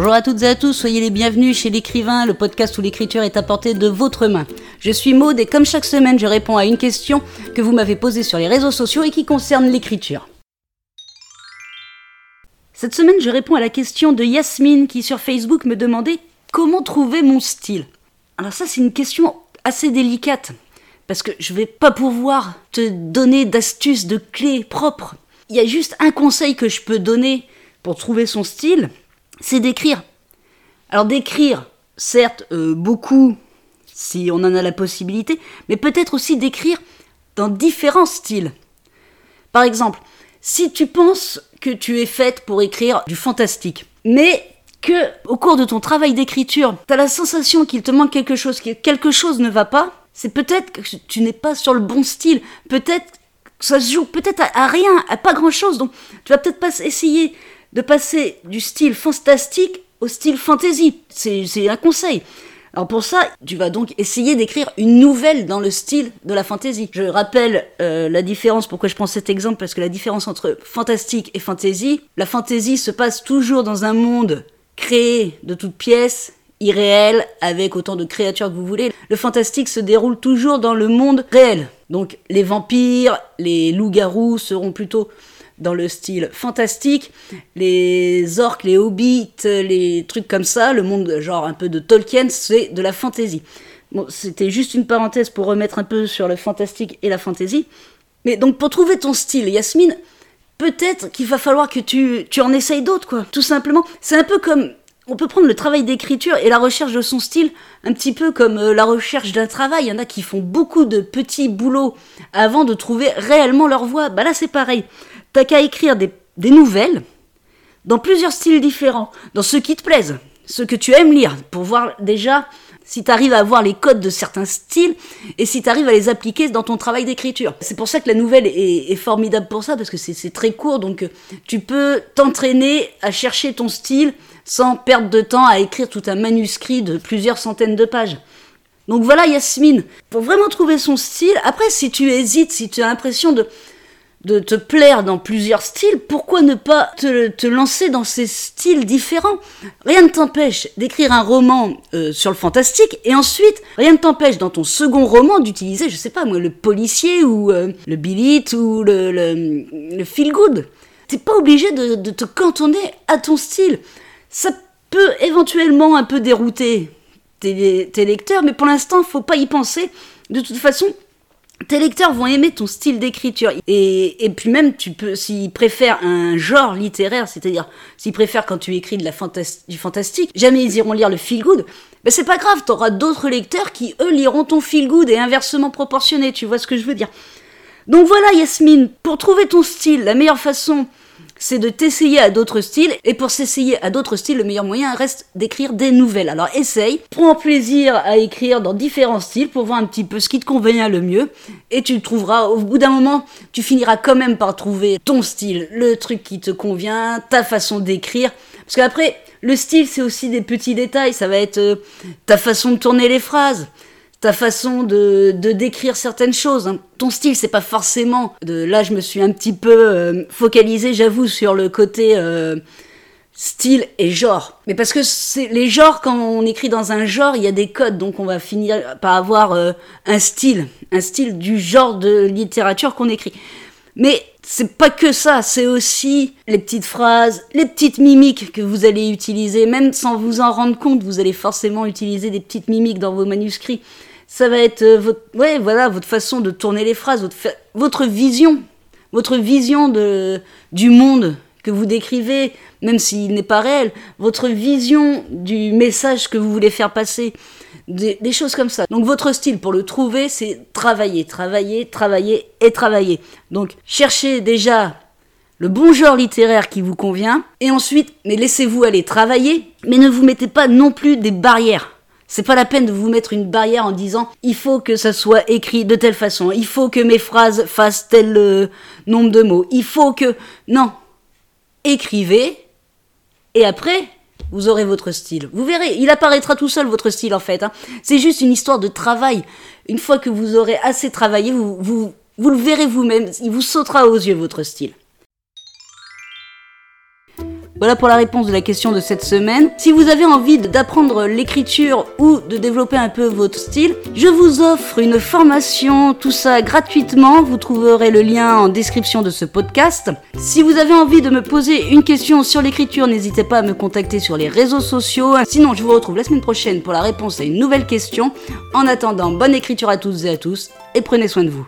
Bonjour à toutes et à tous, soyez les bienvenus chez l'écrivain, le podcast où l'écriture est apportée de votre main. Je suis Maude et comme chaque semaine, je réponds à une question que vous m'avez posée sur les réseaux sociaux et qui concerne l'écriture. Cette semaine, je réponds à la question de Yasmine qui sur Facebook me demandait comment trouver mon style. Alors ça, c'est une question assez délicate parce que je vais pas pouvoir te donner d'astuces, de clés propres. Il y a juste un conseil que je peux donner pour trouver son style, c'est d'écrire. Alors d'écrire, certes, euh, beaucoup, si on en a la possibilité, mais peut-être aussi d'écrire dans différents styles. Par exemple, si tu penses que tu es faite pour écrire du fantastique, mais que au cours de ton travail d'écriture, tu as la sensation qu'il te manque quelque chose, que quelque chose ne va pas, c'est peut-être que tu n'es pas sur le bon style, peut-être ça se joue peut-être à, à, rien, à pas grand-chose, donc tu vas peut-être pas essayer de passer du style fantastique au style fantasy. C'est un conseil. Alors pour ça, tu vas donc essayer d'écrire une nouvelle dans le style de la fantasy. Je rappelle euh, la différence, pourquoi je prends cet exemple, parce que la différence entre fantastique et fantasy, la fantasy se passe toujours dans un monde créé de toutes pièces, irréel, avec autant de créatures que vous voulez. Le fantastique se déroule toujours dans le monde réel. Donc les vampires, les loups-garous seront plutôt dans le style fantastique, les orques, les hobbits, les trucs comme ça, le monde genre un peu de Tolkien, c'est de la fantasy. Bon, c'était juste une parenthèse pour remettre un peu sur le fantastique et la fantasy. Mais donc pour trouver ton style, Yasmine, peut-être qu'il va falloir que tu, tu en essayes d'autres, quoi. Tout simplement. C'est un peu comme on peut prendre le travail d'écriture et la recherche de son style un petit peu comme euh, la recherche d'un travail. Il y en a qui font beaucoup de petits boulots avant de trouver réellement leur voix. Bah là, c'est pareil. T'as qu'à écrire des, nouvelles dans plusieurs styles différents, dans ceux qui te plaisent, ceux que tu aimes lire, pour voir déjà si tu arrives à avoir les codes de certains styles et si tu arrives à les appliquer dans ton travail d'écriture. C'est pour ça que la nouvelle est, est formidable pour ça, parce que c'est très court, donc euh, tu peux t'entraîner à chercher ton style sans perdre de temps à écrire tout un manuscrit de plusieurs centaines de pages. Donc voilà Yasmine, pour vraiment trouver son style, après si tu hésites, si tu as l'impression de, de te plaire dans plusieurs styles, pourquoi ne pas te, lancer dans ces styles différents? Rien ne t'empêche d'écrire un roman euh, sur le fantastique et ensuite rien ne t'empêche dans ton second roman d'utiliser, je sais pas moi, le policier ou euh, le billet ou le, le, feel good. T'es pas obligé de, de te cantonner à ton style. Ça peut éventuellement un peu dérouter tes, tes lecteurs, mais pour l'instant, faut pas y penser. De toute façon, tes lecteurs vont aimer ton style d'écriture. Et, puis même, tu peux, s'ils préfèrent un genre littéraire, c'est-à-dire s'ils préfèrent quand tu écris de la du fantastique, jamais ils iront lire le feel good. Ben c'est pas grave, t'auras d'autres lecteurs qui, eux, liront ton feel good et inversement proportionné, tu vois ce que je veux dire. Donc voilà, Yasmine, pour trouver ton style, la meilleure façon c'est de t'essayer à d'autres styles, et pour s'essayer à d'autres styles, le meilleur moyen reste d'écrire des nouvelles. Alors essaye, prends plaisir à écrire dans différents styles pour voir un petit peu ce qui te convient le mieux, et tu trouveras, au bout d'un moment, tu finiras quand même par trouver ton style, le truc qui te convient, ta façon d'écrire, parce qu'après, le style, c'est aussi des petits détails, ça va être euh, ta façon de tourner les phrases, ta façon de, de décrire certaines choses. Hein. Ton style, c'est pas forcément. De, là, je me suis un petit peu euh, focalisée, j'avoue, sur le côté euh, style et genre. Mais parce que les genres, quand on écrit dans un genre, il y a des codes, donc on va finir par avoir euh, un style, un style du genre de littérature qu'on écrit. Mais c'est pas que ça, c'est aussi les petites phrases, les petites mimiques que vous allez utiliser, même sans vous en rendre compte, vous allez forcément utiliser des petites mimiques dans vos manuscrits. Ça va être euh, votre, ouais, voilà, votre façon de tourner les phrases, votre, votre vision, votre vision de, du monde que vous décrivez, même s'il n'est pas réel, votre vision du message que vous voulez faire passer, des, choses comme ça. Donc votre style, pour le trouver, c'est travailler, travailler, travailler et travailler. Donc cherchez déjà le bon genre littéraire qui vous convient, et ensuite, mais laissez-vous aller travailler, mais ne vous mettez pas non plus des barrières. C'est pas la peine de vous mettre une barrière en disant il faut que ça soit écrit de telle façon, il faut que mes phrases fassent tel euh, nombre de mots, il faut que. Non. Écrivez, et après, vous aurez votre style. Vous verrez, il apparaîtra tout seul votre style en fait. Hein. C'est juste une histoire de travail. Une fois que vous aurez assez travaillé, vous, vous, vous le verrez vous-même, il vous sautera aux yeux votre style. Voilà pour la réponse de la question de cette semaine. Si vous avez envie d'apprendre l'écriture ou de développer un peu votre style, je vous offre une formation, tout ça gratuitement. Vous trouverez le lien en description de ce podcast. Si vous avez envie de me poser une question sur l'écriture, n'hésitez pas à me contacter sur les réseaux sociaux. Sinon, je vous retrouve la semaine prochaine pour la réponse à une nouvelle question. En attendant, bonne écriture à toutes et à tous et prenez soin de vous.